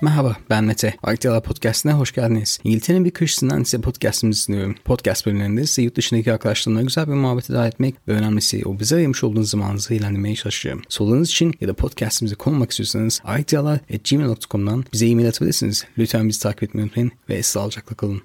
Merhaba ben Mete. Aktiyala Podcast'ine hoş geldiniz. İngiltere'nin bir köşesinden size podcast'ımızı sunuyorum. Podcast bölümlerinde size yurt dışındaki arkadaşlarımla güzel bir muhabbete dair etmek ve önemlisi o bize ayırmış olduğunuz zamanınızı ilerlemeye çalışıyorum. Sorularınız için ya da podcast'imize konulmak istiyorsanız aktiyala.gmail.com'dan bize e-mail atabilirsiniz. Lütfen bizi takip etmeyi unutmayın ve sağlıcakla kalın.